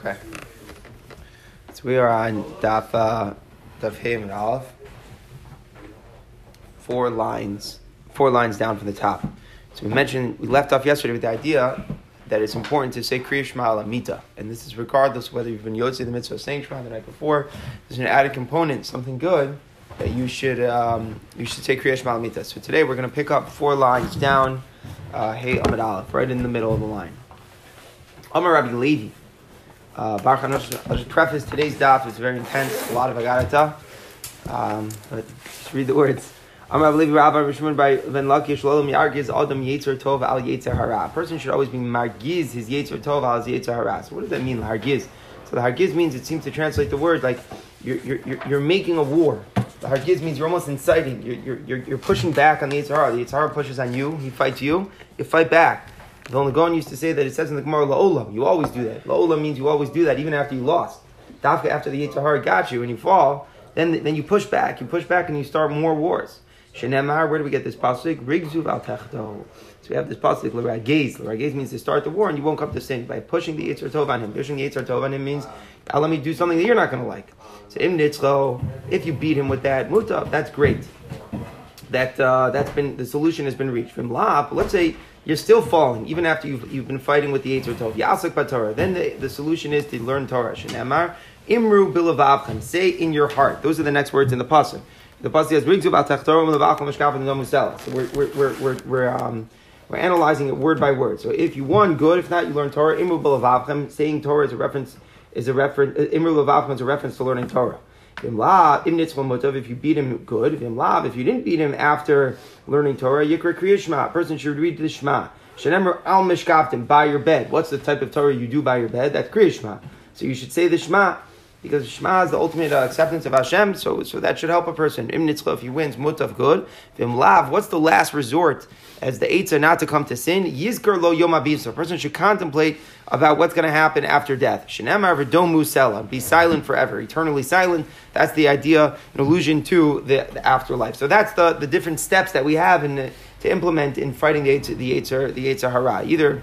Okay. So we are on Daf uh, Daf Hey and Aleph. Four lines, four lines down from the top. So we mentioned we left off yesterday with the idea that it's important to say Kriya Shema Mita, and this is regardless whether you've been Yotze the mitzvah saying Shema the night before. There's an added component, something good that you should um, you should say Kriya Shema Mita. So today we're going to pick up four lines down. Uh, hey Amid Aleph, right in the middle of the line. Amar Rabbi Levi. Uh, Baruch Hanosh, I'll just preface today's daf. It's very intense, a lot of agarata. Um, but just read the words. I'm Rabbi Levi Rabbi Rishon by Ben Lakish Lolam Yargiz Adam Yetzer Tov Al Yetzer Hara. A person should always be margiz his Yetzer Tov Al Yetzer Hara. So what does that mean, hargiz? So the hargiz means it seems to translate the word like you're, you're, you're making a war. The hargiz means you're almost inciting. You're, you're, you're pushing back on the Yetzer Hara. The Hara pushes on you. He fights you. You fight back. The Gaon used to say that it says in the Gemara, La'olam. You always do that. La'olam means you always do that, even after you lost. Dafka, after the Yetzer Hara got you and you fall, then, then you push back. You push back and you start more wars. Shenemar, where do we get this pasuk? Rigzuv al. So we have this pasuk, l'ragez. L'ragez means to start the war and you won't come to sin. By pushing the Yetzer Tov on him. Pushing the Yetzer Tov on him means, let me do something that you're not going to like. So im if you beat him with that, mutab, that's great. That, uh, that's been, the solution has been reached. From la, but let's say you're still falling, even after you've, you've been fighting with the Yetzer Tov. Yasik Torah. Then the, the solution is to learn Torah. Shenemar, Imru bilavavchem. Say in your heart. Those are the next words in the pasuk. The pasuk says, Rigzu b'atachtorim bilavavchem mishkaf musela. So we're, we're, we're, we're, we're, um, we're analyzing it word by word. So if you won, good. If not, you learn Torah. Imru bilavavchem. Saying Torah is a reference, is a reference, Imru bilavavchem is a reference to learning Torah. If you beat him, good. If you didn't beat him after learning Torah, Yikra Kriya Shema. A person should read the Shema. Shenemar al mishkaftim, by your bed. What's the type of Torah you do by your bed? That's Kriya Shema. So you should say the Shema. Because Shema is the ultimate uh, acceptance of Hashem, so, so that should help a person. Im if he wins, mutav good. Vim lav, what's the last resort as the eitzah not to come to sin? Yizkar lo yom so a person should contemplate about what's going to happen after death. Shenemar v'dom musela, be silent forever, eternally silent. That's the idea, an allusion to the, the afterlife. So that's the, the different steps that we have in the, to implement in fighting the Eitzah, the Eitzah, the Eitzah Hara. Either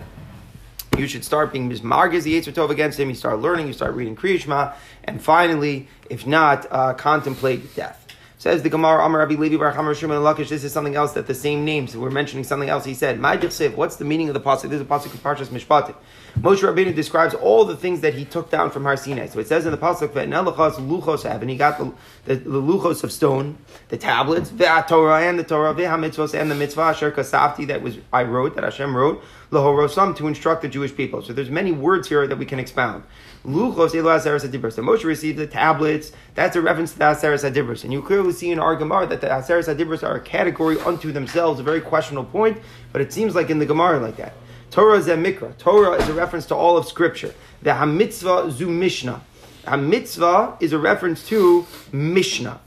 you should start being mismargez the Yetzer Tov against him. You start learning. You start reading Kriya and finally, if not, uh, contemplate death. Says the Gemara, Amar Rabbi Levi Bar Chamar Shimon Lakish. This is something else that the same names. We're mentioning something else. He said, "My What's the meaning of the pasuk? This is a pasuk of Parshas Mishpatim. Moshe Rabbeinu describes all the things that he took down from Har Sinai. So it says in the pasuk that luchos have, and he got the, the, the, luchos of stone, the tablets, the Torah and the Torah, the mitzvos and the mitzvah asher kasafti that was I wrote that Hashem wrote lahorosam to instruct the Jewish people. So there's many words here that we can expound. Luchos elu aseres. So Moshe received the tablets. That's a reference to the aseres adibros, and you clearly see in our Gemara that the aseres adibros are a category unto themselves. A very questionable point, but it seems like in the Gemara like that. Torah is a mikra. Torah is a reference to all of Scripture. The hamitzvah zu mishnah. Hamitzvah is a reference to Mishnah.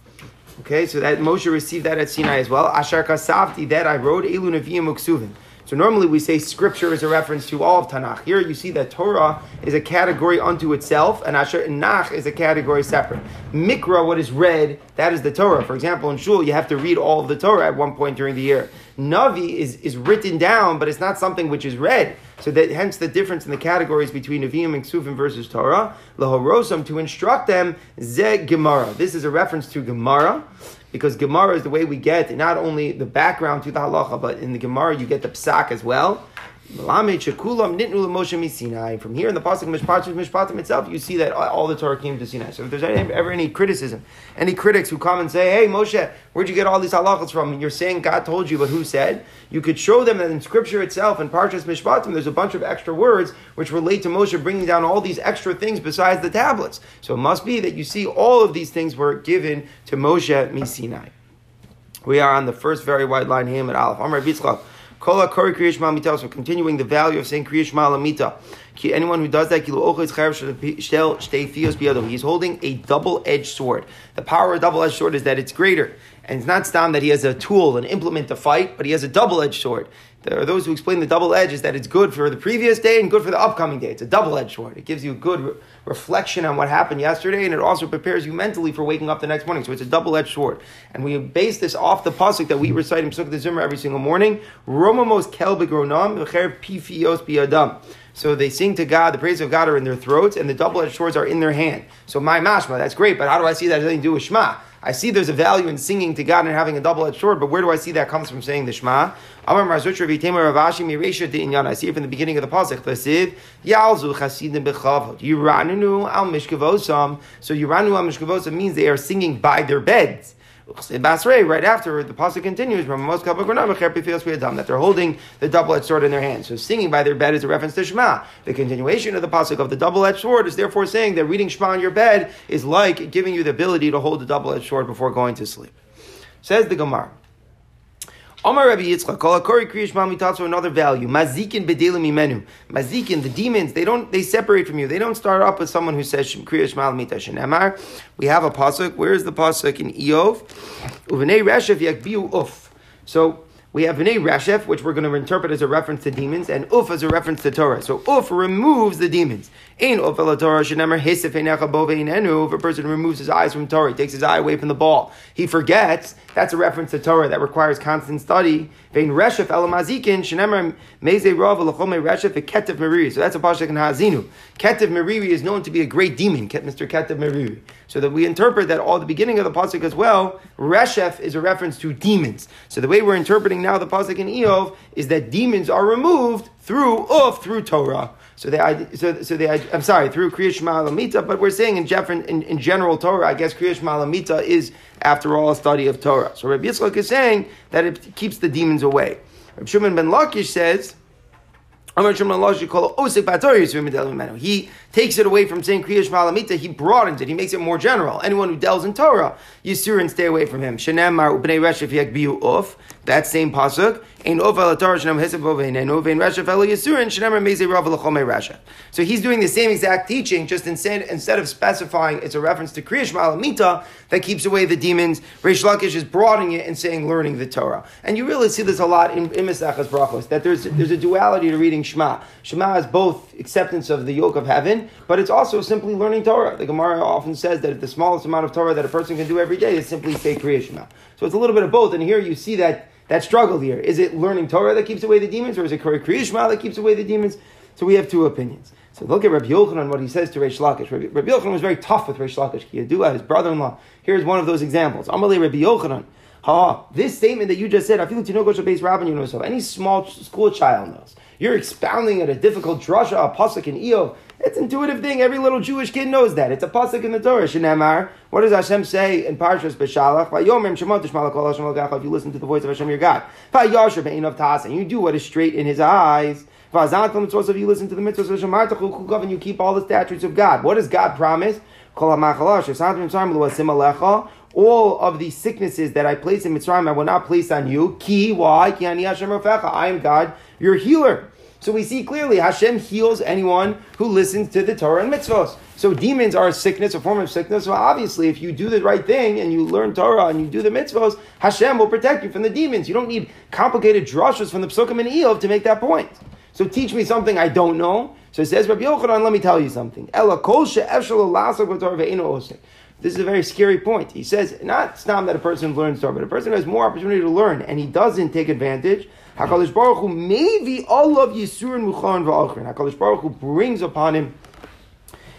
Okay, so that Moshe received that at Sinai as well. Ashar kasavti, that I wrote, elu neviim uksuvim. So normally we say scripture is a reference to all of Tanakh. Here you see that Torah is a category unto itself, and Asher Nach is a category separate. Mikra, what is read, that is the Torah. For example, in Shul, you have to read all of the Torah at one point during the year. Navi is, is written down, but it's not something which is read. So that hence the difference in the categories between Nevi'im and Ksuvim versus Torah. Lahorosam, to instruct them, Ze Gemara. This is a reference to Gemara because Gemara is the way we get not only the background to the halacha, but in the Gemara you get the psak as well. From here in the pasuk Mishpatim Mishpatim itself, you see that all the Torah came to Sinai. So if there's ever any criticism, any critics who come and say, "Hey Moshe, where'd you get all these halachas from?" And you're saying God told you, but who said? You could show them that in Scripture itself, in Parshas Mishpatim, there's a bunch of extra words which relate to Moshe bringing down all these extra things besides the tablets. So it must be that you see all of these things were given to Moshe Sinai. We are on the first very wide line here at Aleph. Amar Bitzchak. Kol Kori Kriya Shema Mita. So continuing the value of saying Kriya Shema Lamita. Anyone who does that, he's holding a double-edged sword. The power of a double-edged sword is that it's greater. And it's not stam that he has a tool, an implement to fight, but he has a double-edged sword. There are those who explain the double edge is that it's good for the previous day and good for the upcoming day. It's a double edged sword. It gives you a good reflection on what happened yesterday, and it also prepares you mentally for waking up the next morning. So it's a double edged sword. And we base this off the pasuk that we recite in the Zimmer every single morning. Romamos pifios biadam. So they sing to God, the praise of God are in their throats, and the double-edged swords are in their hand. So my mashma, that's great, but how do I see that has anything to do with Shema? I see there's a value in singing to God and having a double-edged sword, but where do I see that comes from saying the Shema? I see it from the beginning of the pasuk. Yalzu chasidim bechavod. Al mishkavosam. So yiranu al mishkavosam means they are singing by their beds. Right after the pasuk continues, that they're holding the double-edged sword in their hands. So singing by their bed is a reference to Shema. The continuation of the pasuk of the double-edged sword is therefore saying that reading Shema on your bed is like giving you the ability to hold the double-edged sword before going to sleep. Says the Gemara. Omar Rabbi Yitzchak, kol akori kriyish another value. Mazikin bedelim imenu. Mazikin, the demons, they don't, they separate from you. They don't start up with someone who says kriyish malamita shenemar. We have a pasuk. Where is the pasuk in Iyov? Uvenei reshev yakbiu uf. So we have Bnei Reshef, which we're going to interpret as a reference to demons, and Uf as a reference to Torah. So Uf removes the demons. Ein Uf Torah shenemer hisif If a person removes his eyes from Torah, he takes his eye away from the ball, he forgets. That's a reference to Torah that requires constant study. Vein Reshef elamazikin shenemer meze rav lachome Reshef ketev meriri. So that's a pasuk in Haazinu. Ketev meriri is known to be a great demon, Mr. Ketev meriri. So that we interpret that all the beginning of the pasuk as well. Reshef is a reference to demons. So the way we're interpreting now the pasuk in Iyov is that demons are removed through of through Torah. So they, so, so they, I'm sorry, through Kriya Shema Lamita, but we're saying in, in, in general Torah, I guess Kriya Shema Lamita is, after all, a study of Torah. So Rabbi Yitzchak is saying that it keeps the demons away. Rabbi Shimon ben Lakish says, he takes it away from saying Kriyash Malamita, he broadens it, he makes it more general. Anyone who delves in Torah, Yisur and stay away from him. Ubnei reshef yakbiu uf, that same pasuk. So he's doing the same exact teaching, just instead, instead of specifying it's a reference to Kriyash Malamita that keeps away the demons, Reish Lakish is broadening it and saying learning the Torah. And you really see this a lot in, in Maseches Brachos, that there's, there's a duality to reading Shema. Shema is both acceptance of the yoke of heaven, but it's also simply learning Torah. The Gemara often says that the smallest amount of Torah that a person can do every day is simply say Kriyash Shema. So it's a little bit of both, and here you see that that struggle here. Is it learning Torah that keeps away the demons, or is it Kriyishma that keeps away the demons? So we have two opinions. So look at Rabbi Yochanan, what he says to Reish Lakish. Rabbi, Rabbi Yochanan was very tough with Reish Lakish. Yadua, his brother-in-law. Here's one of those examples. Amalei Rabbi Yochanan. Ha, this statement that you just said, I feel like to know base Rabban you know so. Any small school child knows. You're expounding at a difficult drasha, a pasuk in Iyov. It's an intuitive thing. Every little Jewish kid knows that. It's a pasuk in the Torah. Shenemar. What does Hashem say in Parshas Beshalach? If you listen to the voice of Hashem your God. And you do what is straight in His eyes. If you listen to the mitzvahs of and you keep all the statutes of God. What does God promise? all of the sicknesses that I place in Mitzrayim, I will not place on you. Ki, why? I am God, your healer. So we see clearly Hashem heals anyone who listens to the Torah and mitzvahs. So demons are a sickness, a form of sickness. So obviously, if you do the right thing and you learn Torah and you do the mitzvahs, Hashem will protect you from the demons. You don't need complicated drushes from the Psukim and Iyov to make that point. So teach me something I don't know. So it says Rabbi Yochanan, let me tell you something. This is a very scary point. He says, not stam that a person learns Torah, but a person has more opportunity to learn and he doesn't take advantage. HaKadosh Baruch Hu maybe all of Yisurin Muchan V'Achrin. HaKadosh Baruch Hu brings upon him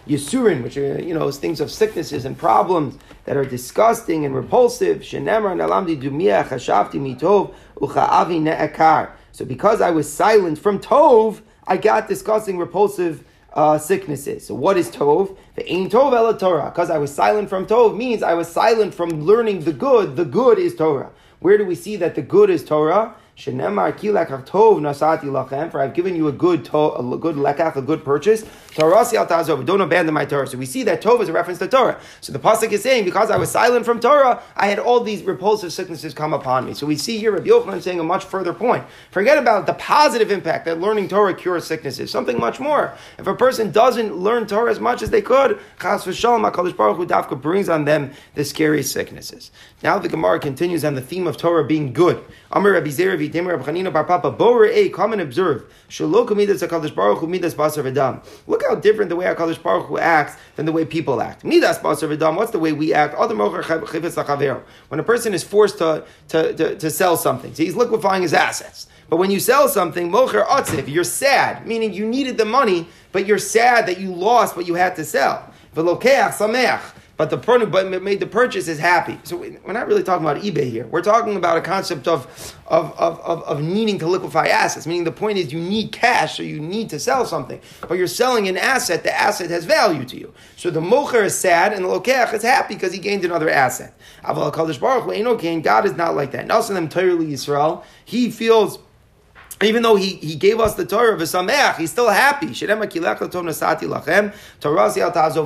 Yisurin, which are, you know, things of sicknesses and problems that are disgusting and repulsive. Shenemar Nalamdi Dumiyah Chashavti Mitov Ucha'avi Ne'ekar. So because I was silent from Tov, I got disgusting, repulsive uh, sicknesses. So what is Tov? The Ein Tov Ela Torah. Because I was silent from Tov means I was silent from learning the good. The good is Torah. Where do we see that the good is Torah? Shenemar kilekach tov nasati lachem. For I've given you a good to, a good lekach, a good purchase. Torasi al. Don't abandon my Torah. So we see that tov is a reference to Torah. So the pasuk is saying because I was silent from Torah, I had all these repulsive sicknesses come upon me. So we see here Rabbi Yochanan saying a much further point. Forget about the positive impact that learning Torah cures sicknesses. Something much more. If a person doesn't learn Torah as much as they could, chas v'shalom, Hakadosh Baruch Hu dafka brings on them the scary sicknesses. Now the Gemara continues on the theme of Torah being good. Amar Rabbi v'temer Rab Chanina bar Papa, bo re'eh, come and observe. Shaloku midas HaKadosh Baruch Hu midas basar v'dam. Look how different the way HaKadosh Baruch Hu acts than the way people act. Midas basar v'dam, what's the way we act? When a person is forced to, to, to, to sell something, so he's liquefying his assets. But when you sell something, mocher atzif, you're sad, meaning you needed the money, but you're sad that you lost what you had to sell. V'lokeach sameach but the person but made the purchase is happy. So we're not really talking about eBay here. We're talking about a concept of, of, of, of, of needing to liquefy assets. Meaning the point is you need cash, so you need to sell something. But you're selling an asset, the asset has value to you. So the mocher is sad and the lokeach is happy because he gained another asset. Aval Baruch Hu, God is not like that. Nelson them Yisrael, he feels even though he, he gave us the Torah of Sameach, he's still happy. He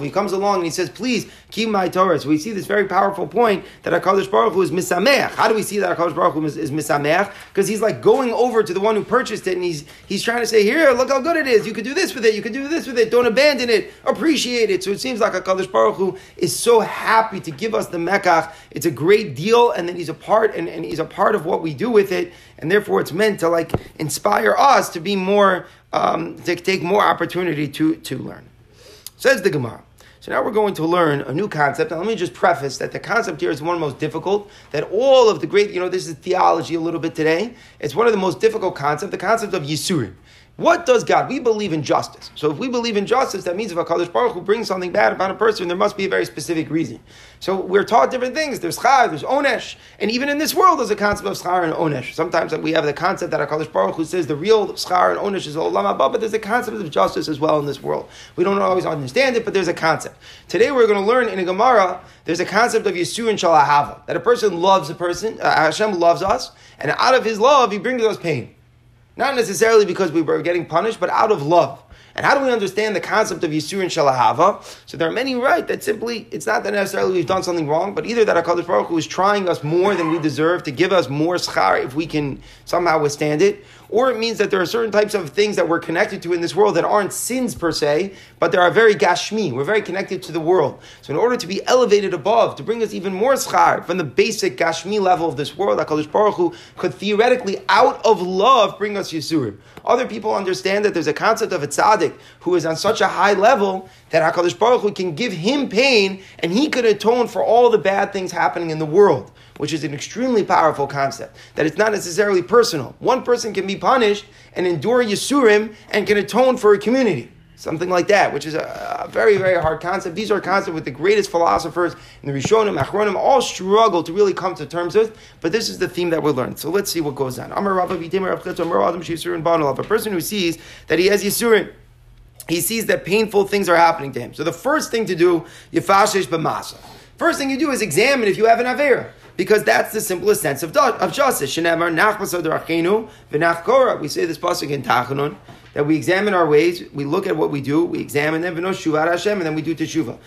comes along and he says, please keep my Torah. So we see this very powerful point that HaKadosh Baruch Hu is Misameach. How do we see that HaKadosh Baruch Hu is, is Misameach? Because he's like going over to the one who purchased it and he's, he's trying to say, here, look how good it is. You could do this with it. You could do this with it. Don't abandon it. Appreciate it. So it seems like HaKadosh Baruch Hu is so happy to give us the Mekach. It's a great deal and then he's a part and, and he's a part of what we do with it. And therefore it's meant to like inspire us to be more, um, to take more opportunity to, to learn. Says the Gemara. So now we're going to learn a new concept. And let me just preface that the concept here is one of the most difficult, that all of the great, you know, this is theology a little bit today. It's one of the most difficult concepts, the concept of Yisurim. What does God? We believe in justice. So if we believe in justice, that means if a Kadosh Baruch Hu brings something bad upon a person, there must be a very specific reason. So we're taught different things. There's schar, there's onesh, and even in this world, there's a concept of schar and onesh. Sometimes we have the concept that a Kadosh Baruch Hu says the real schar and onesh is olam haba, but there's a concept of justice as well in this world. We don't always understand it, but there's a concept. Today we're going to learn in a Gemara. There's a concept of Yisur and Shalahava that a person loves a person. Uh, Hashem loves us, and out of His love, He brings us pain. Not necessarily because we were getting punished, but out of love. And how do we understand the concept of Yisur and Shalahava? So there are many right that simply, it's not that necessarily we've done something wrong, but either that HaKadosh Baruch Hu is trying us more than we deserve to give us more schar if we can somehow withstand it, or it means that there are certain types of things that we're connected to in this world that aren't sins per se, but they are very gashmi. We're very connected to the world. So in order to be elevated above, to bring us even more schar from the basic gashmi level of this world, HaKadosh Baruch Hu could theoretically, out of love, bring us Yisurim. Other people understand that there's a concept of a tzaddik who is on such a high level that HaKadosh Baruch Hu can give him pain and he could atone for all the bad things happening in the world which is an extremely powerful concept. That it's not necessarily personal. One person can be punished and endure Yisurim and can atone for a community. Something like that, which is a, a very, very hard concept. These are concepts with the greatest philosophers in the Rishonim, Achronim, all struggle to really come to terms with, but this is the theme that we'll learn. So let's see what goes on. A person who sees that he has Yisurim, he sees that painful things are happening to him. So the first thing to do, Yifashish b'masa. First thing you do is examine if you have an Avera because that's the simplest sense of, of justice. We say this pasuk in Tachanun that we examine our ways, we look at what we do, we examine them, and then we do teshuva.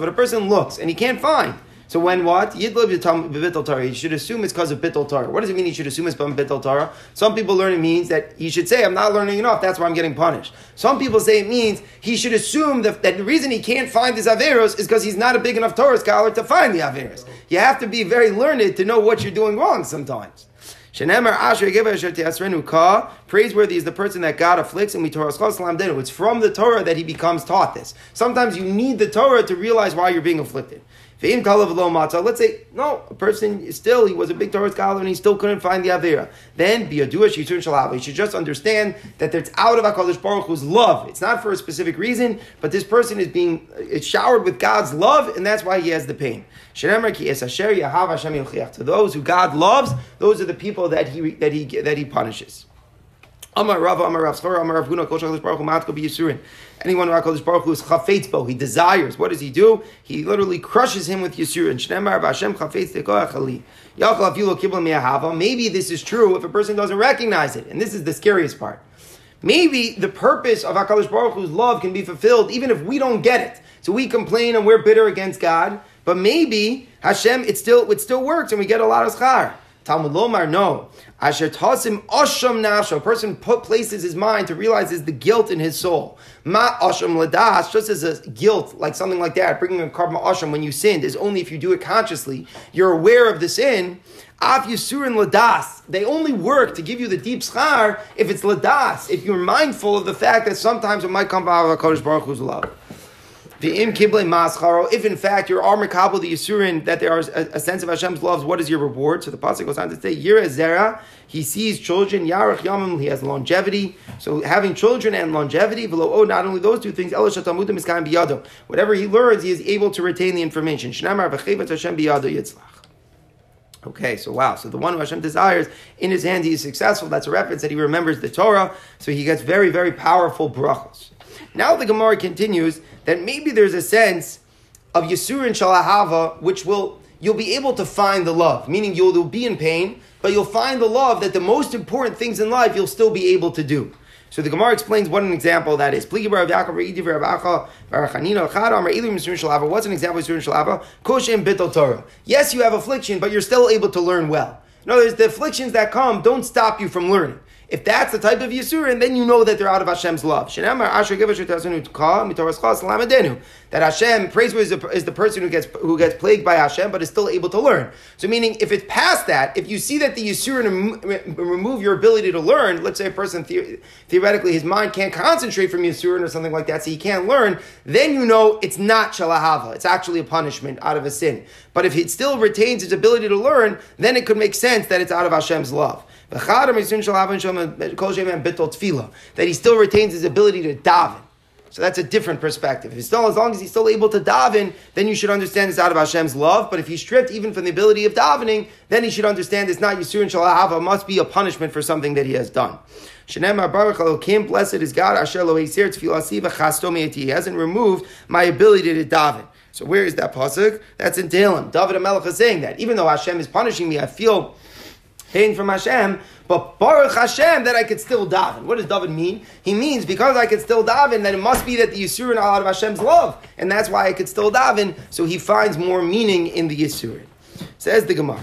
But a person looks and he can't find. So when what? Yidlib Torah. You should assume it's because of bittul Torah. What does it mean? You should assume it's from bittul Torah. Some people learn it means that he should say, "I'm not learning enough. That's why I'm getting punished." Some people say it means he should assume that, that the reason he can't find his averos is because he's not a big enough Torah scholar to find the averos. You have to be very learned to know what you're doing wrong sometimes. Praiseworthy is the person that God afflicts, and we Torah It's from the Torah that he becomes taught this. Sometimes you need the Torah to realize why you're being afflicted. Let's say, no, a person still, he was a big Torah scholar and he still couldn't find the Avera. Then, He should just understand that it's out of HaKadosh Baruch Hu's love. It's not for a specific reason, but this person is being it's showered with God's love, and that's why he has the pain. To those who God loves, those are the people that he, that he, that he punishes. Amar Rav, Amar Rav Amar Rav Huna, Kol Baruch Hu Matko B'Yisurin. Anyone who HaKadosh Baruch Hu is chafetz bo, he desires. What does he do? He literally crushes him with Yisurin. Shnemar B'Hashem chafetz tekoach ali. Yachal afilu kibla mi'ahava. Maybe this is true if a person doesn't recognize it. And this is the scariest part. Maybe the purpose of HaKadosh Baruch Hu's love can be fulfilled even if we don't get it. So we complain and we're bitter against God, but maybe Hashem, it still, it still works and we get a lot of schar. Talmud Lomar, no. Asher tasim osham nafsho. A person put, places his mind to realize is the guilt in his soul. Ma osham ladas, just as a guilt, like something like that, bringing a carbon osham when you sinned, is only if you do it consciously. You're aware of the sin. Af Yisurin Ladas. They only work to give you the deep schar if it's Ladas, if you're mindful of the fact that sometimes it might come out of HaKadosh Baruch Hu's love. The im kible mascharo. If in fact your armor kabel the yisurin that there is a, a, sense of Hashem's love, what is your reward? So the pasuk goes on to say, Yira zera. He sees children. Yarach yamim. He has longevity. So having children and longevity. Below oh, not only those two things. Eloshatamudim is kind biyado. Whatever he learns, he is able to retain the information. Shnamar v'chevet Hashem biyado yitzlach. Okay, so wow. So the one who Hashem desires, in his hand he is successful. That's a reference that he remembers the Torah. So he gets very, very powerful brachos. Now the Gemara continues that maybe there's a sense of Yisurin Shalahava, which will you'll be able to find the love, meaning you'll, you'll be in pain, but you'll find the love that the most important things in life you'll still be able to do. So the Gemara explains what an example that is. What's an example of Yisurin Shalava? Torah. Yes, you have affliction, but you're still able to learn well. In other words, the afflictions that come don't stop you from learning. If that's the type of Yisurin, then you know that they're out of Hashem's love. That Hashem, praiseworthy is, is the person who gets who gets plagued by Hashem, but is still able to learn. So meaning, if it's past that, if you see that the Yisurin remove your ability to learn, let's say a person, the, theoretically, his mind can't concentrate from Yisurin or something like that, so he can't learn, then you know it's not Shalahava. It's actually a punishment out of a sin. But if it still retains its ability to learn, then it could make sense that it's out of Hashem's love. That he still retains his ability to daven. So that's a different perspective. If still, as long as he's still able to daven, then you should understand it's out of Hashem's love. But if he's stripped even from the ability of davening, then he should understand it's not Yisur and Shalahava, must be a punishment for something that he has done. Elokim, blessed is God, He hasn't removed my ability to daven. So where is that pasuk? That's in Tehillim. David Melech is saying that even though Hashem is punishing me, I feel pain from Hashem, but Baruch Hashem that I could still daven. What does David mean? He means because I could still daven, that it must be that the Yisurin are out of Hashem's love, and that's why I could still daven. So he finds more meaning in the Yisurin. Says the Gemara.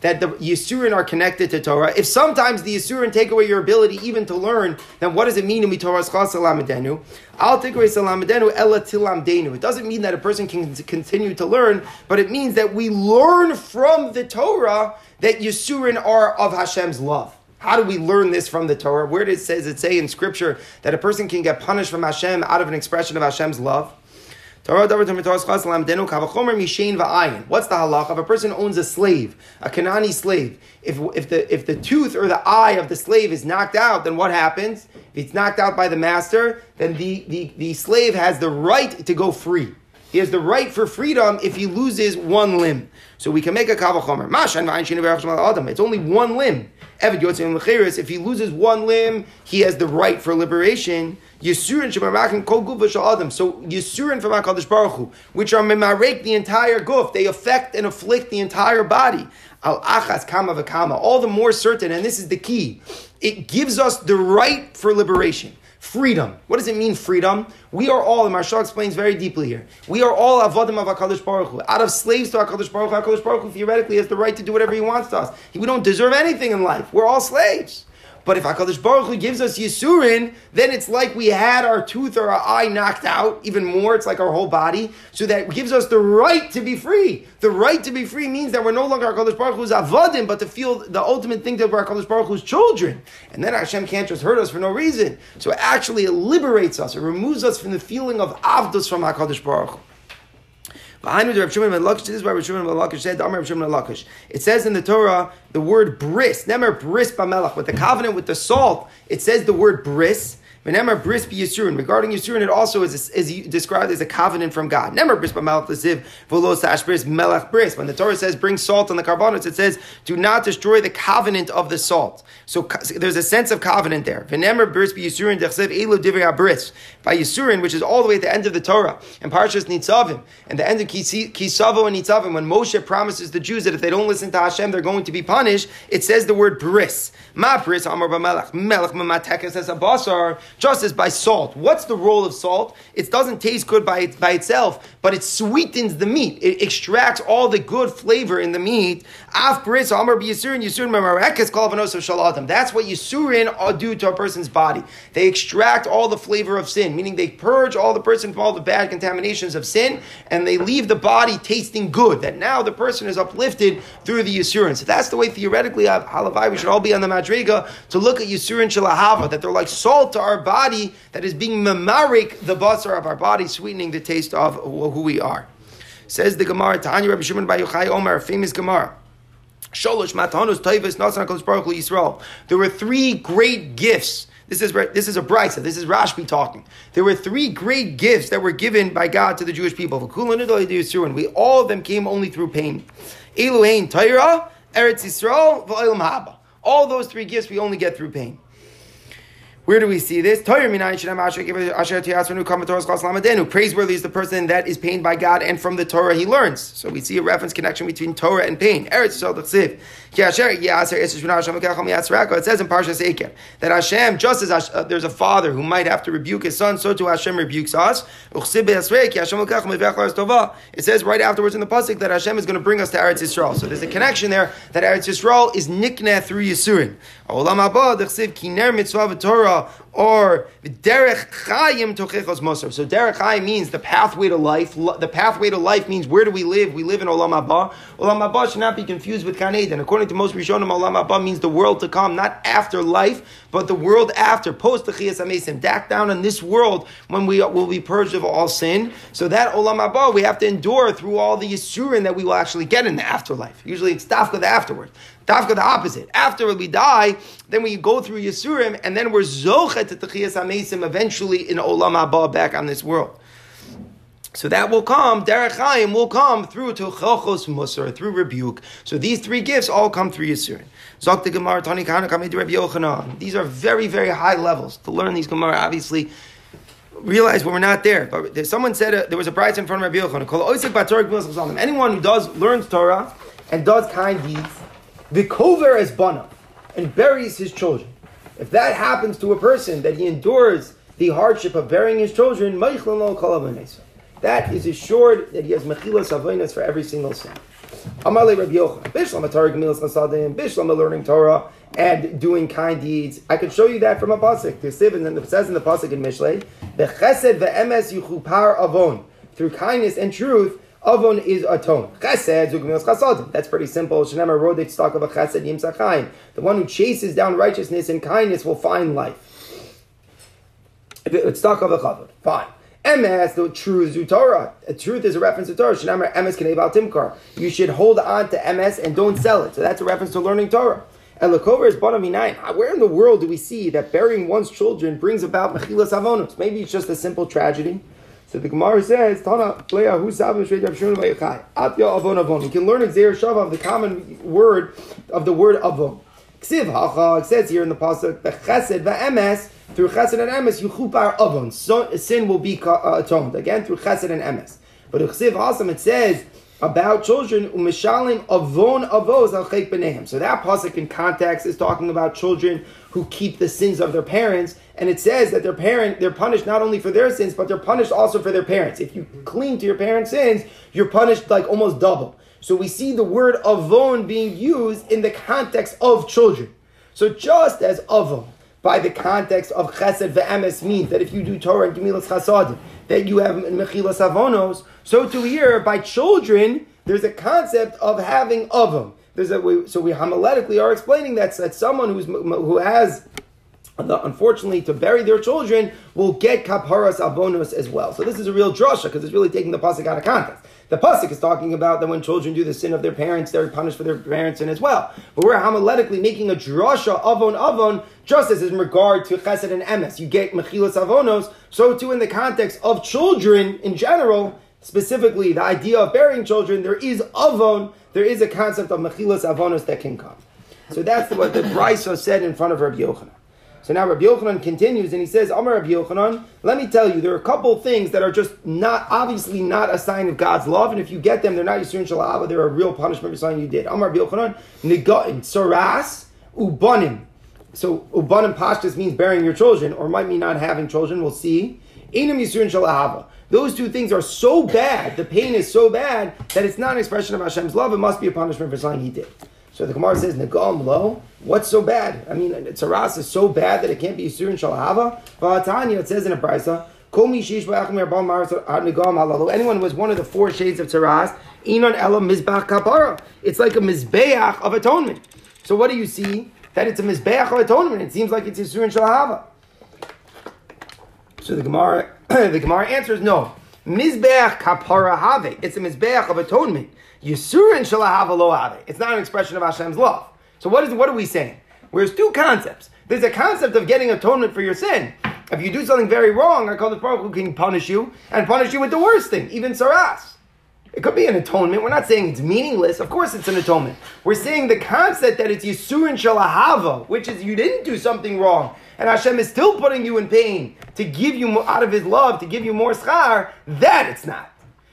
that the Yisurin are connected to Torah. If sometimes the Yisurin take away your ability even to learn, then what does it mean to be Torah's Chas Salamidenu? Away Salamidenu Ella Tilamdenu. It doesn't mean that a person can continue to learn, but it means that we learn from the Torah that Yisurin are of Hashem's love. How do we learn this from the Torah? Where does it say in Scripture that a person can get punished from Hashem out of an expression of Hashem's love? What's the halacha? If a person owns a slave, a Kanani slave, if, if, the, if the tooth or the eye of the slave is knocked out, then what happens? If it's knocked out by the master, then the, the, the slave has the right to go free. He has the right for freedom if he loses one limb. So we can make a kavachomer. It's only one limb. If he loses one limb, he has the right for liberation. Yisurin shemarakin kol gufa adam. So Yisurin from Hakadosh Baruch Hu, which are memarek the entire guf, they affect and afflict the entire body. Al achas kama v'kama. All the more certain, and this is the key. It gives us the right for liberation. Freedom. What does it mean, freedom? We are all, and Maharsha explains very deeply here, we are all avodim of HaKadosh Baruch Hu. Out of slaves to HaKadosh Baruch Hu, HaKadosh Baruch Hu theoretically has the right to do whatever he wants to us. We don't deserve anything in life. We're all slaves. But if HaKadosh Baruch Hu gives us Yisurin, then it's like we had our tooth or our eye knocked out, even more, it's like our whole body. So that gives us the right to be free. The right to be free means that we're no longer HaKadosh Baruch Hu's Avadim, but to feel the ultimate thing that we're HaKadosh Baruch Hu's children. And then Hashem can't just hurt us for no reason. So actually it liberates us, it removes us from the feeling of Avdus from HaKadosh Baruch Hu. This is why Rav Shimon Lakish said, Rav Shimon Lakish. It says in the Torah the word bris, never bris b'melach, with the covenant with the salt. It says the word bris. Remember, bris Yisurin. Regarding Yisurin, it also is, is described as a covenant from God. Never bris b'melach l'ziv v'lo bris melech bris. When the Torah says bring salt on the carbonates, it says do not destroy the covenant of the salt. So there's a sense of covenant there. V'nemer bris be Yisurin dechsev elu divrei bris. By Yisurin, which is all the way at the end of the Torah, and Parshas Nitzavim, and the end of Kisavo and Nitzavim, when Moshe promises the Jews that if they don't listen to Hashem, they're going to be punished. it says the word bris. Ma bris amar just as by salt. What's the role of salt? It doesn't taste good by, by itself, but it sweetens the meat. It extracts all the good flavor in the meat. Of. That's what yisurin do to a person's body. They extract all the flavor of sin, meaning they purge all the person from all the bad contaminations of sin, and they leave the body tasting good. That now the person is uplifted through the Yisurin. So that's the way theoretically, uh, Halavai, we should all be on the Madriga to look at Yisurin Shalahava, that they're like salt to our body that is being mamarik the basar of our body, sweetening the taste of who we are. Says the Gemara, Tanya Rabbi Shimon Bar Yochai Omer, famous Gemara. Sholosh Matanus Taivas Nasan Baruch Yisrael. There were three great gifts this is this is a brisa. This is Rashbi talking. There were three great gifts that were given by God to the Jewish people. We all of them came only through pain. Elohein Torah, Eretz Yisrael, All those three gifts we only get through pain. Where do we see this? Praiseworthy is the person that is pained by God, and from the Torah he learns. So we see a reference connection between Torah and pain. It says in Parshas Ekev that Hashem, just as uh, there's a father who might have to rebuke his son, so too Hashem rebukes us. It says right afterwards in the pasuk that Hashem is going to bring us to Eretz Yisrael. So there's a connection there that Eretz Yisrael is nikneh through Yisurin. Olam haba kiner mitzvah v'torah or derech chayim tochechos moser. So derech chayim means the pathway to life. The pathway to life means where do we live? We live in olam haba. Olam haba should not be confused with kaned. And according to most Rishonim, olam haba means the world to come, not after life, but the world after, post the chiyas amesim, back down in this world when we will be purged of all sin. So that olam haba we have to endure through all the yisurin that we will actually get in the afterlife. Usually it's dafka the afterwards. Dafka the opposite. After we die, then we go through Yisurim, and then we're zochet to Techiyas Amesim eventually in Olam Haba back on this world. So that will come, Derech Chaim will come through to Chochos Musar, through rebuke. So these three gifts all come through Yisurim. Zok the Gemara, Tani Yochanan. These are very, very high levels. To learn these Gemara, obviously, realize when we're not there. But someone said uh, there was a prize in front of Rabbi Yochanan. Anyone who does learns Torah and does kind deeds, the kover as bana, and buries his children. If that happens to a person, that he endures the hardship of burying his children, that is assured that he has mechilas avoinas for every single sin. Amalei Rabbi Yochanan, Bishlam Torah Gemilas Chasadim, Bishlam learning Torah and doing kind deeds. I could show you that from a pasuk. The it says in the pasuk in Mishlei, the Chesed ve'emes yuchupar avon through kindness and truth Avon is atone. Chesed. That's pretty simple. Shenema rodet stock of a chesed. The one who chases down righteousness and kindness will find life. It's stock of a chavod. Fine. Emes, the truth is Torah. Truth is a reference to Torah. Shenema emes kanebal timkar. You should hold on to emes and don't sell it. So that's a reference to learning Torah. And Lakover is bottom nine. Where in the world do we see that burying one's children brings about mechilas avonos? Maybe it's just a simple tragedy. So the Gemara says, Tana, Leia, who's Savim Shvei Rav Shimon Vayachai. Atya Avon Avon. You can learn in Zer Shava the common word of the word Avon. Ksiv Hacha, it says here in the Pasuk, the Va'emes, through Chesed and Emes, Yuchupar Avon. Sin will be uh, atoned. Again, through Chesed and Emes. But Ksiv Hasam, it says, about children, umishalim avon avos al benehem. So that pasuk in context is talking about children who keep the sins of their parents, and it says that their parent they're punished not only for their sins, but they're punished also for their parents. If you cling to your parents' sins, you're punished like almost double. So we see the word avon being used in the context of children. So just as avon by the context of chesed ve'emes means that if you do Torah and gemilas chasadim, that you have mechilas avonos, so to here by children, there's a concept of having avon. There's a, so we homiletically are explaining that, that someone who's, who has unfortunately, to bury their children will get kaparas abonos as well. So this is a real drasha because it's really taking the pasuk out of context. The pasuk is talking about that when children do the sin of their parents, they're punished for their parents' sin as well. But we're homiletically making a drasha avon avon just as in regard to chesed and emes. You get mechilas avonos, so too in the context of children in general, specifically the idea of burying children, there is avon, there is a concept of mechilas avonos that can come. So that's what the Brisa said in front of Rabbi Yochanan. So now Rabbi Yochanan continues and he says, Amar Rabbi Yochanan, let me tell you, there are a couple things that are just not, obviously not a sign of God's love, and if you get them, they're not Yisurin Shalava, they're a real punishment for something you did. Amar Rabbi Yochanan, Negatin, Saras, Ubanim. So Ubanim Pashtas means bearing your children, or might mean not having children, we'll see. Einam Yisurin Shalava. Those two things are so bad, the pain is so bad, that it's not an expression of Hashem's love, it must be a punishment for something he did. So the Gemara says, Negam lo, what's so bad? I mean, tzaras is so bad that it can't be Yisur and Shalahava. V'atanya, it says in a brisa, Anyone was one of the four shades of tzaras, inon ela mizbach kapara. It's like a mizbeach of atonement. So what do you see? That it's a mizbeach of atonement. It seems like it's Yisur and Shalahava. So the Gemara, the Gemara answers no. Mizbeach kapara have. It's a mizbeach of atonement. Yisurin shalahava lo have. It's not an expression of Hashem's love. So what is what are we saying? Where's two concepts. There's a concept of getting atonement for your sin. If you do something very wrong, our the Baruch Hu can punish you and punish you with the worst thing, even saras. It could be an atonement. We're not saying it's meaningless. Of course, it's an atonement. We're saying the concept that it's Yisurin Shalahava, which is you didn't do something wrong, and Hashem is still putting you in pain to give you out of His love, to give you more schar. That it's not.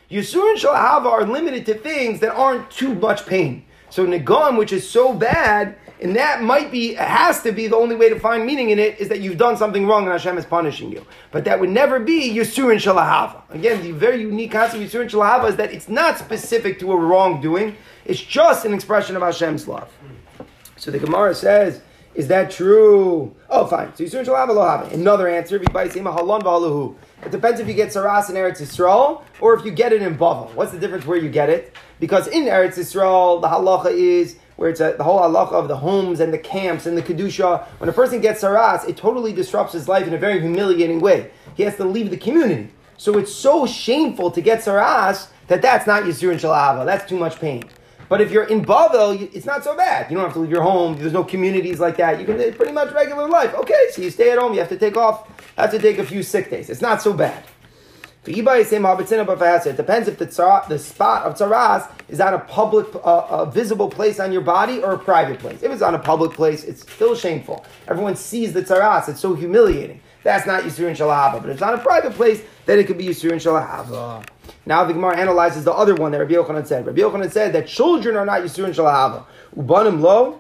Yisur and Shalahava are limited to things that aren't too much pain. So Nagam, which is so bad, and that might be, has to be the only way to find meaning in it, is that you've done something wrong and Hashem is punishing you. But that would never be Yisur and Shalahava. Again, the very unique concept of Yisur and Shalahava is that it's not specific to a wrongdoing, it's just an expression of Hashem's love. So the Gemara says, is that true? Oh, fine. So Yisur and Shalahava Another answer, If you buy same halon it depends if you get Saras in Eretz Yisrael or if you get it in Bavel. What's the difference where you get it? Because in Eretz Yisrael, the halacha is where it's a, the whole halacha of the homes and the camps and the kedusha. When a person gets saras, it totally disrupts his life in a very humiliating way. He has to leave the community. So it's so shameful to get saras that that's not yisur and shalava. That's too much pain. But if you're in Bavel, it's not so bad. You don't have to leave your home. There's no communities like that. You can live pretty much regular life. Okay, so you stay at home. You have to take off. Have to take a few sick days. It's not so bad. It depends if the, the spot of tzaras is on a public, uh, a visible place on your body or a private place. If it's on a public place, it's still shameful. Everyone sees the tzaras. It's so humiliating. That's not Yisur and Shalahava. But if it's on a private place, then it could be Yisur and Shalahava. Now the Gemara analyzes the other one that Rabbi Yochanan said. Rabbi Yochanan said that children are not Yisur and Shalahava. Ubanim lo.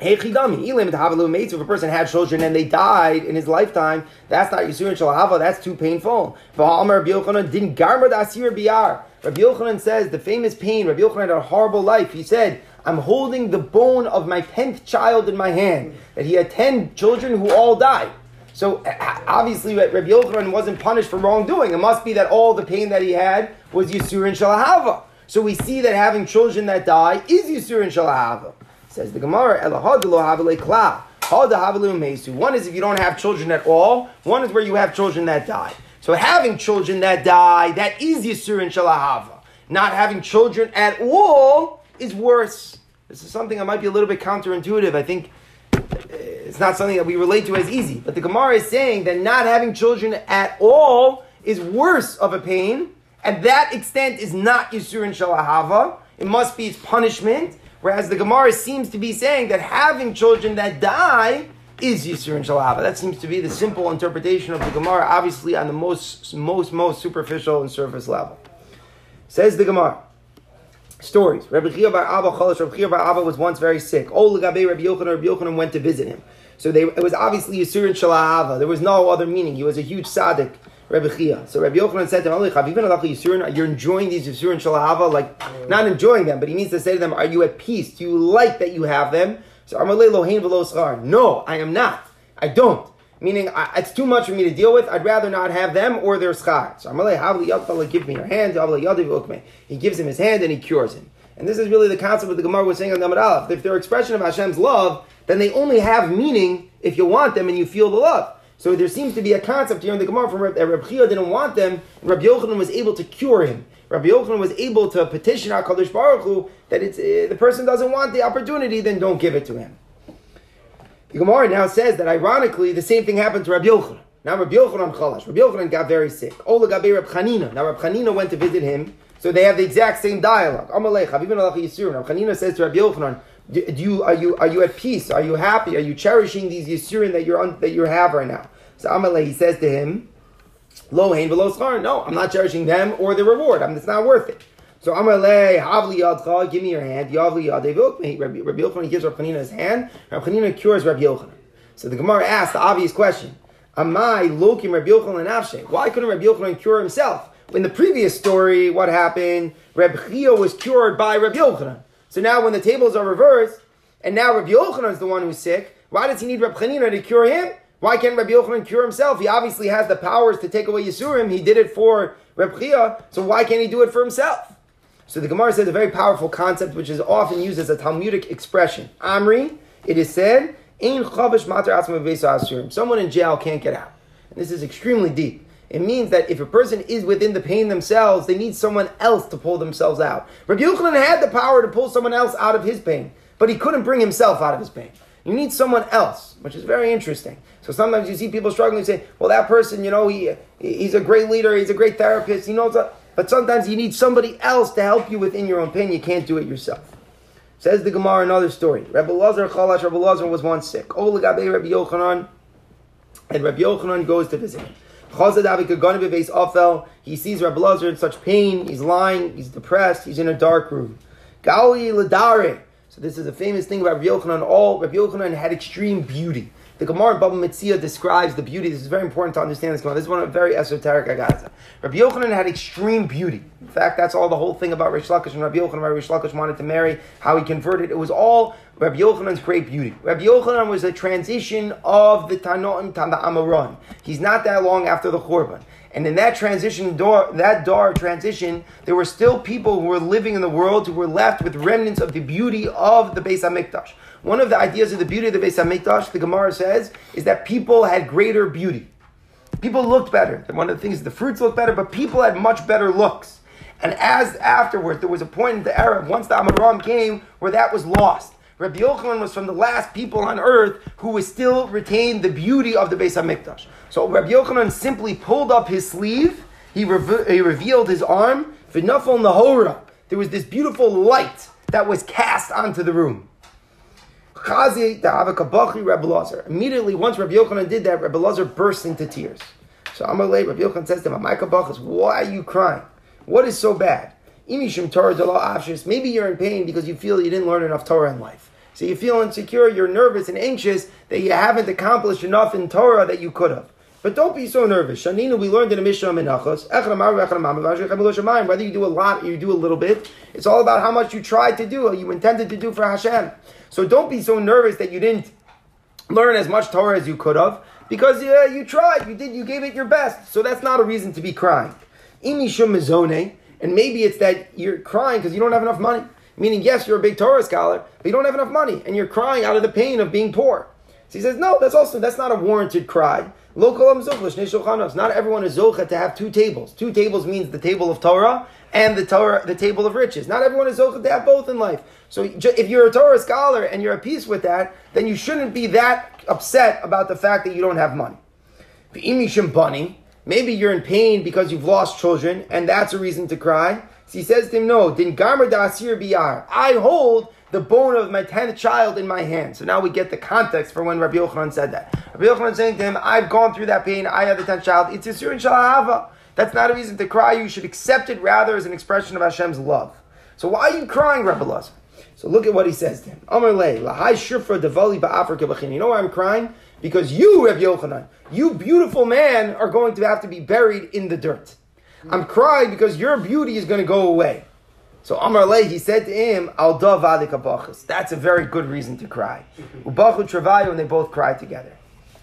If a person had children and they died in his lifetime, that's not Yisur and Shalahava, that's too painful. Rabbi Yochanan says the famous pain, Rabbi Yochanan had a horrible life. He said, I'm holding the bone of my tenth child in my hand. That he had ten children who all died. So obviously, Rabbi Yochanan wasn't punished for wrongdoing. It must be that all the pain that he had was Yisur and Shalahava. So we see that having children that die is Yisur and Shalahava. Says the Gemara, One is if you don't have children at all. One is where you have children that die. So having children that die, that is Yisur and Shalahava. Not having children at all is worse. This is something that might be a little bit counterintuitive. I think it's not something that we relate to as easy. But the Gemara is saying that not having children at all is worse of a pain, and that extent is not Yisur and Shalahava. It must be its punishment. Whereas the Gemara seems to be saying that having children that die is Yisur and Shalahava. That seems to be the simple interpretation of the Gemara, obviously on the most, most, most superficial and surface level. Says the Gemara. Stories. Rabbi Chia bar Abba Rabbi Chia bar Abba was once very sick. Oh, Lagabe Rabbi Yochanan, Rabbi Yochanan went to visit him. So they, it was obviously Yisur and Shalahava. There was no other meaning. He was a huge tzaddik. Rabbi Chia. So Rabbi Yochanan said to him, you been Yisurin? You're enjoying these Yisur and Shalahava, like not enjoying them, but he needs to say to them, Are you at peace? Do you like that you have them? So Lohain No, I am not. I don't. Meaning, I, it's too much for me to deal with. I'd rather not have them or their schar. So Amalei Havli Yadfala, give me your hand. He gives him his hand and he cures him. And this is really the concept of the Gemara was saying on the Aleph. If they're expression of Hashem's love, then they only have meaning if you want them and you feel the love. So there seems to be a concept here in the Gemara from that Reb Chia didn't want them, Rabbi Yochanan was able to cure him. Rabbi Yochanan was able to petition HaKadosh Baruch Hu that it's, uh, the person doesn't want the opportunity, then don't give it to him. The Gemara now says that ironically the same thing happened to Rabbi Yochanan. Now Rabbi Yochanan Chalash. Rabbi Yochanan got very sick. Ola Gabe Rabbi Chanina. Now Rabbi Chanina went to visit him, so they have the exact same dialogue. Amalei Chavivin Alach Yisur. Rabbi Chanina says to Rabbi Yochanan, Do, you are you are you at peace? Are you happy? Are you cherishing these yisurin that you're that you have right now? So Amalei he says to him, Lo hein v'lo schar. No, I'm not cherishing them or the reward. I mean, it's not worth it. So Amalei havli yadcha, give me your hand. Yavli yadevuk. Rabbi Rabbi Yochanan gives Rabbi Hanina his hand. Rabbi Hanina cures Rabbi Yochanan. So the Gemara asks the obvious question: Amai lokim Rabbi Yochanan nafshe. Why couldn't Rabbi Yochanan cure himself? In the previous story, what happened? Reb Chia was cured by Reb Yochanan. So now when the tables are reversed, and now Reb Yochanan is the one who's sick, why does he need Reb Chanina to cure him? Why can't Reb Yochanan cure himself? He obviously has the powers to take away Yisurim. He did it for Reb Chia, so why can't he do it for himself? So the Gemara says a very powerful concept which is often used as a Talmudic expression. Amri, it is said, Ein chavish matar Someone in jail can't get out. And this is extremely deep. It means that if a person is within the pain themselves, they need someone else to pull themselves out. Rabbi Yochanan had the power to pull someone else out of his pain, but he couldn't bring himself out of his pain. You need someone else, which is very interesting. So sometimes you see people struggling say, well, that person, you know, he, he's a great leader, he's a great therapist, he knows that. But sometimes you need somebody else to help you within your own pain. You can't do it yourself. Says the Gemara, another story. Rabbi Lazar Chalash, Rabbi Lazar was once sick. Rabbi Yochanan, and Rabbi Yochanan goes to visit him. He sees Rabbi Lazar in such pain. He's lying. He's depressed. He's in a dark room. So this is a famous thing about Rabbi Yochanan. All Rabbi Yochanan had extreme beauty. The Gemara in Baba Metzia describes the beauty. This is very important to understand this Gemara. This is one of very esoteric agaza. Rabbi Yochanan had extreme beauty. In fact, that's all the whole thing about Rish Lakish and Rabbi Yochanan. Rabbi Rish Lakish wanted to marry, how he converted. It was all Rabbi Yochanan's great beauty. Rabbi Yochanan was a transition of the Tanoim Tanda Amaron. He's not that long after the Churban. And in that transition door, that door transition, there were still people who were living in the world who were left with remnants of the beauty of the Beis Hamikdash. One of the ideas of the beauty of the Beis Hamikdash, the Gemara says, is that people had greater beauty. People looked better. One of the things, is the fruits looked better, but people had much better looks. And as afterwards, there was a point in the era, once the Amaram came, where that was lost. Rabbi Yochanan was from the last people on earth who was still retained the beauty of the Beis Hamikdash. So Rabbi Yochanan simply pulled up his sleeve, he, he revealed his arm, v'nafal nahora. There was this beautiful light that was cast onto the room. Immediately, once Rabbi Yochanan did that, Rabbi Lazar burst into tears. So Amalei, Rabbi Yochanan says to him, why are you crying? What is so bad? Maybe you're in pain because you feel you didn't learn enough Torah in life. So you feel insecure, you're nervous and anxious that you haven't accomplished enough in Torah that you could have. But don't be so nervous. Shanina, we learned in the Mishnah Menachos, whether you do a lot or you do a little bit, it's all about how much you tried to do, or you intended to do for Hashem. So don't be so nervous that you didn't learn as much Torah as you could have, because uh, you tried, you did, you gave it your best. So that's not a reason to be crying. And maybe it's that you're crying because you don't have enough money. Meaning, yes, you're a big Torah scholar, but you don't have enough money, and you're crying out of the pain of being poor. So he says, no, that's also that's not a warranted cry. Not everyone is zocha to have two tables. Two tables means the table of Torah and the Torah, the table of riches. Not everyone is zocha to have both in life. So if you're a Torah scholar and you're at peace with that, then you shouldn't be that upset about the fact that you don't have money. Maybe you're in pain because you've lost children, and that's a reason to cry. So he says to him, No, din gamer asir biyar. I hold the bone of my tenth child in my hand. So now we get the context for when Rabbi Yochanan said that. Rabbi Yochanan saying to him, I've gone through that pain, I have the tenth child. It's Yisur and Shalahava. That's not a reason to cry. You should accept it rather as an expression of Hashem's love. So why are you crying, Rabbi Lazar? So look at what he says to him. You know why I'm crying? Because you, Rabbi Yochanan, you beautiful man, are going to have to be buried in the dirt. I'm crying because your beauty is going to go away. So Amar Le, he said to him, That's a very good reason to cry. Ubachu Travayu, and they both cried together.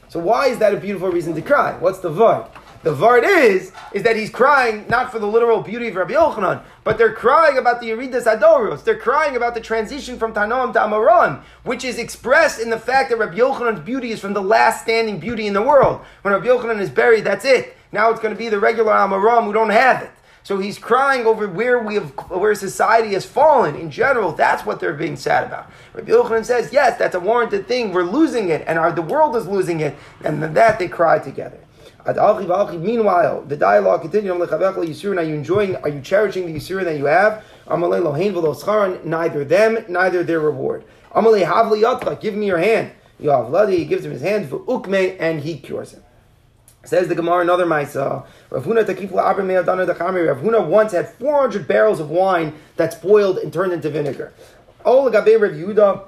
So why is that a beautiful reason to cry? What's the vard? The vard is, is that he's crying not for the literal beauty of Rabbi Yochanan, but they're crying about the Yeridas HaDoros. They're crying about the transition from Tanoam to Amaran, which is expressed in the fact that Rabbi Yochanan's beauty is from the last standing beauty in the world. When Rabbi Yochanan is buried, that's it. Now it's going to be the regular Amaram who don't have it. So he's crying over where we have, where society has fallen in general. That's what they're being sad about. Rabbi Yochanan says, yes, that's a warranted thing. We're losing it, and our, the world is losing it, and that they cry together. Meanwhile, the dialogue continues. Are you enjoying? Are you cherishing the yisurin that you have? Neither them, neither their reward. Give me your hand. He gives him his hand and he cures him. Says the Gemara, another Maisa. Dachami. Rav Huna once had 400 barrels of wine that's boiled and turned into vinegar. Oh, Gabe Rav Yehuda.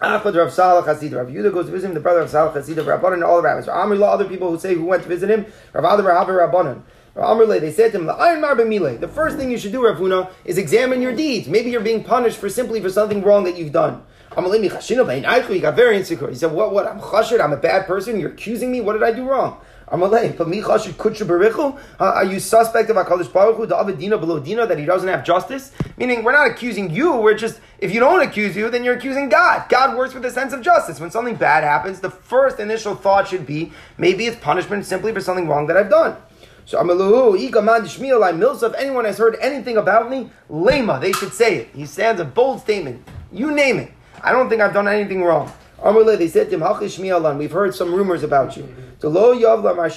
Achad Rav Salah Chassid. Rav Yehuda goes to visit him, the brother of Salah Chassid, of Rabbanan, and all the rabbis. Amr other people who say who went to visit him. Rav Adar Rav Rabbanan. Amrle, they said to him, The first thing you should do, Rav Huna, is examine your deeds. Maybe you're being punished for simply for something wrong that you've done. He got very insecure. He said, What, what? I'm chashid, I'm a bad person, you're accusing me? What did I do wrong? Amalei, but mi chashid Kudsha Brich Hu? Uh, are you suspect of HaKadosh Baruch the Avadina below Dina, that he doesn't have justice? Meaning, we're not accusing you, we're just, if you don't accuse you, then you're accusing God. God works with a sense of justice. When something bad happens, the first initial thought should be, maybe it's punishment simply for something wrong that I've done. So Amaluhu, oh, Igaman Shmielai Milsa, if anyone has heard anything about me, Lema, they should say it. He stands a bold statement. You name it. I don't think I've done anything wrong. They said to him, we've heard some rumors about you. You have a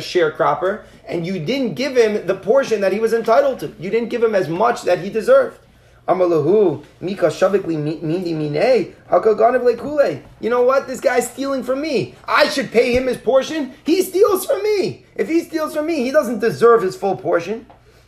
sharecropper, and you didn't give him the portion that he was entitled to. You didn't give him as much that he deserved. Amalahu, Mika Shavikli Mindi Mine, Hakaganav Lekule. You know what? This guy's stealing from me. I should pay him his portion. He steals from me. If he steals from me, he doesn't deserve his full portion.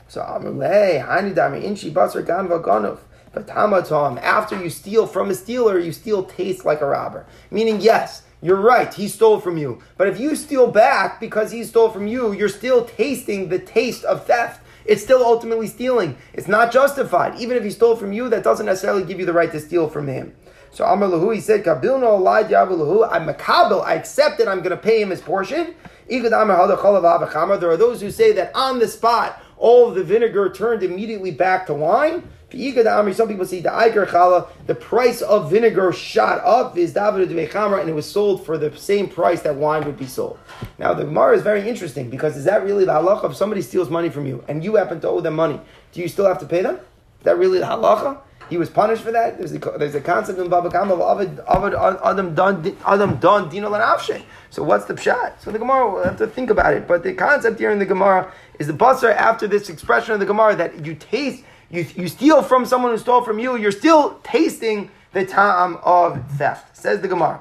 So Amalei, Hanidami Inchi Basar Ganva Ganov. After you steal from a stealer, you still taste like a robber. Meaning, yes, you're right, he stole from you. But if you steal back because he stole from you, you're still tasting the taste of theft it's still ultimately stealing. It's not justified. Even if he stole from you, that doesn't necessarily give you the right to steal from him. So Amar Lahu, he said, Kabilno diavulahu, I'm makabel, I accept it, I'm going to pay him his portion. There are those who say that on the spot, all the vinegar turned immediately back to wine. Some people say the Iker Chala, the price of vinegar shot up, is and it was sold for the same price that wine would be sold. Now the Gemara is very interesting because is that really the halacha? If somebody steals money from you and you happen to owe them money, do you still have to pay them? Is that really the halacha? He was punished for that. There's a, there's a concept in Baba Kama of Adam Don Adam done Dino Lanavshe. So what's the pshat? So the Gemara will have to think about it. But the concept here in the Gemara is the basar after this expression of the Gemara that you taste you, you steal from someone who stole from you, you're still tasting the time of theft. Says the Gemara.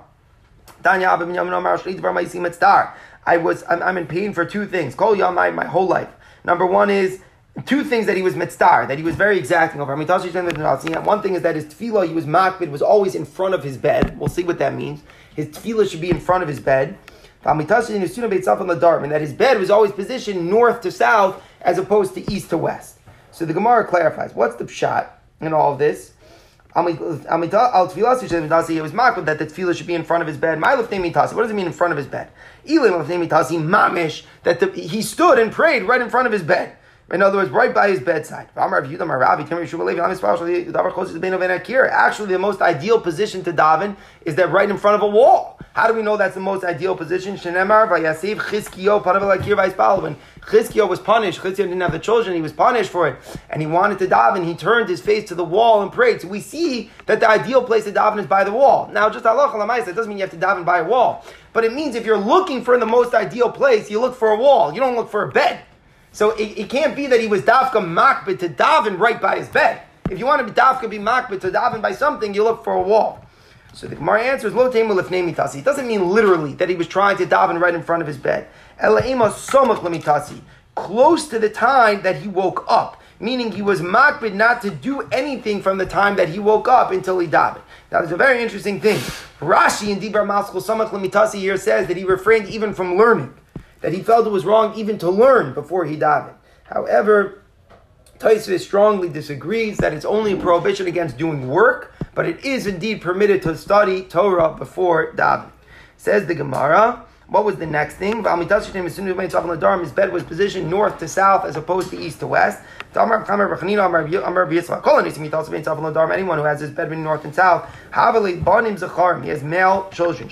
I was I'm, I'm in pain for two things. Call Yamai my whole life. Number one is two things that he was mitzvah, that he was very exacting over. One thing is that his tefillah, he was makbid, was always in front of his bed. We'll see what that means. His tefillah should be in front of his bed. And that his bed was always positioned north to south as opposed to east to west. So the Gemara clarifies what's the pshat in all of this. Al it was makbid that the tefillah should be in front of his bed. What does it mean in front of his bed? mamish that the, he stood and prayed right in front of his bed. In other words, right by his bedside. Actually, the most ideal position to daven is that right in front of a wall. How do we know that's the most ideal position? When Chizkiyo was punished, Chizkiyo didn't have the children, he was punished for it, and he wanted to daven, he turned his face to the wall and prayed. So we see that the ideal place to daven is by the wall. Now, just Allah it doesn't mean you have to daven by a wall, but it means if you're looking for the most ideal place, you look for a wall, you don't look for a bed. So it, it can't be that he was dafka makbid to daven right by his bed. If you want to be dafka be makbid to daven by something, you look for a wall. So the Gemara answers, Lo mitasi. It doesn't mean literally that he was trying to daven right in front of his bed. Elaima somach lemitasi. Close to the time that he woke up. Meaning he was makbid not to do anything from the time that he woke up until he davened. That is a very interesting thing. Rashi in Dibar Maskul Samach Lemitasi here says that he refrained even from learning that he felt it was wrong even to learn before he davened. However, Tosfos strongly disagrees that it's only a prohibition against doing work, but it is indeed permitted to study Torah before davening. Says the Gemara. What was the next thing? As soon as his bed was positioned north to south as opposed to east to west. Anyone who has his bed north and south, he has male children.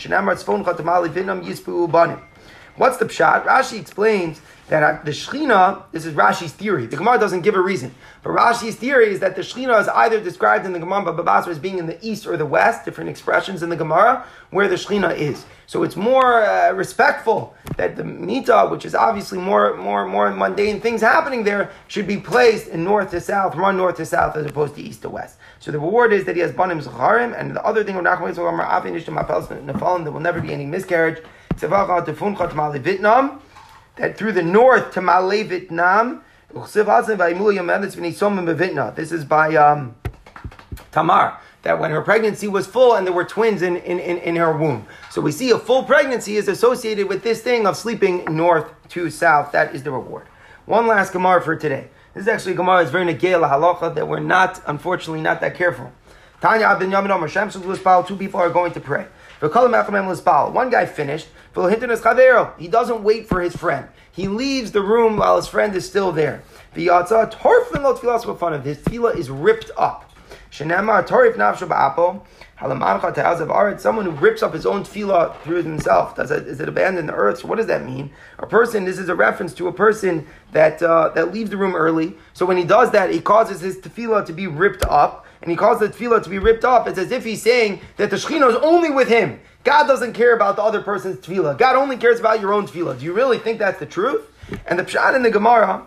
What's the pshat? Rashi explains that the Shechina, this is Rashi's theory. The Gemara doesn't give a reason. But Rashi's theory is that the Shechina is either described in the Gemara Baba Basra as being in the east or the west, different expressions in the Gemara, where the Shechina is. So it's more uh, respectful that the Mita, which is obviously more, more, more mundane things happening there, should be placed in north to south, run north to south, as opposed to east to west. So the reward is that he has banim zacharim, and the other thing there will never be any miscarriage. That through the north to Malay Vietnam, this is by um, Tamar that when her pregnancy was full and there were twins in, in, in, in, her womb. So we see a full pregnancy is associated with this thing of sleeping north to south. That is the reward. One last Gemara for today. This is actually Gemara that's very negay halacha that we're not, unfortunately, not that careful. Tanya Abba Binyamin Omer Shem two people are going to pray. One guy finished. He doesn't wait for his friend. He leaves the room while his friend is still there. His tefillah is ripped up. Someone who rips up his own tefillah through himself. Does it, is it abandon the earth? So what does that mean? A person, this is a reference to a person that, uh, that leaves the room early. So when he does that, he causes his tefillah to be ripped up. And he causes the tefillah to be ripped up. It's as if he's saying that the Shekhinah is only with him. God doesn't care about the other person's tefillah. God only cares about your own tefillah. Do you really think that's the truth? And the pshat in the Gemara,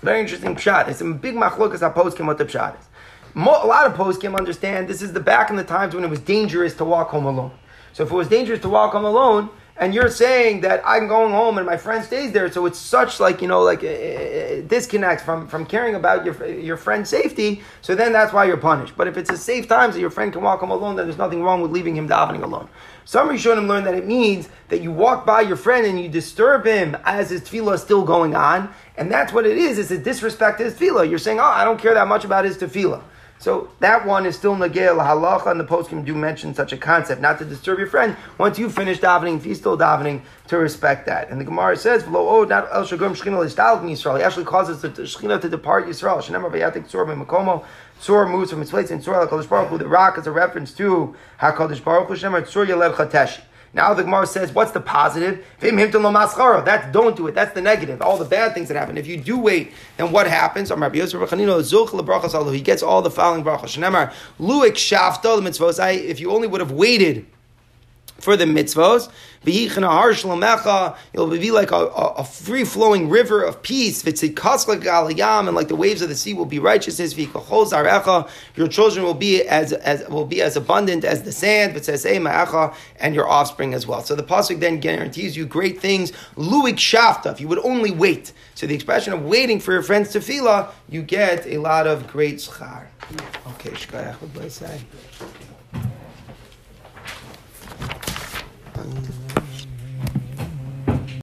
very interesting pshat. It's a big machlokas came what the pshat is a lot of can understand this is the back in the times when it was dangerous to walk home alone. So if it was dangerous to walk home alone, and you're saying that I'm going home and my friend stays there, so it's such like you know like a, disconnect from from caring about your your friend's safety. So then that's why you're punished. But if it's a safe time so your friend can walk home alone, then there's nothing wrong with leaving him davening alone. Some Rishonim learn that it means that you walk by your friend and you disturb him as his tefillah is still going on, and that's what it is. It's a disrespect to his tefillah. You're saying, oh, I don't care that much about his tefillah. So that one is still nagel halacha, and the poskim do mention such a concept, not to disturb your friend. Once you finish davening, if he's still davening, to respect that. And the Gemara says, "Lo oh, not el shagum shchina Yisrael." He actually causes the shchina to depart Yisrael. Shenemar vayatik tzor b'makomo. Tzor moves from its place, and tzor Hakadosh Baruch Hu. The rock is a reference to Hakadosh Baruch Hu. Shenemar tzor yalev chateshi. Now the Gemara says, what's the positive? That's don't do it. That's the negative. All the bad things that happen. If you do wait, then what happens? He gets all the following brachas. If you only would have waited for the mitzvos. It'll be like a, a, a free flowing river of peace. And like the waves of the sea will be righteousness. Your children will be as, as will be as abundant as the sand. And your offspring as well. So the pasuk then guarantees you great things. Luik shafta. If you would only wait. So the expression of waiting for your friends to fila, you get a lot of great schar. Okay, shkayach, what do I say? Um,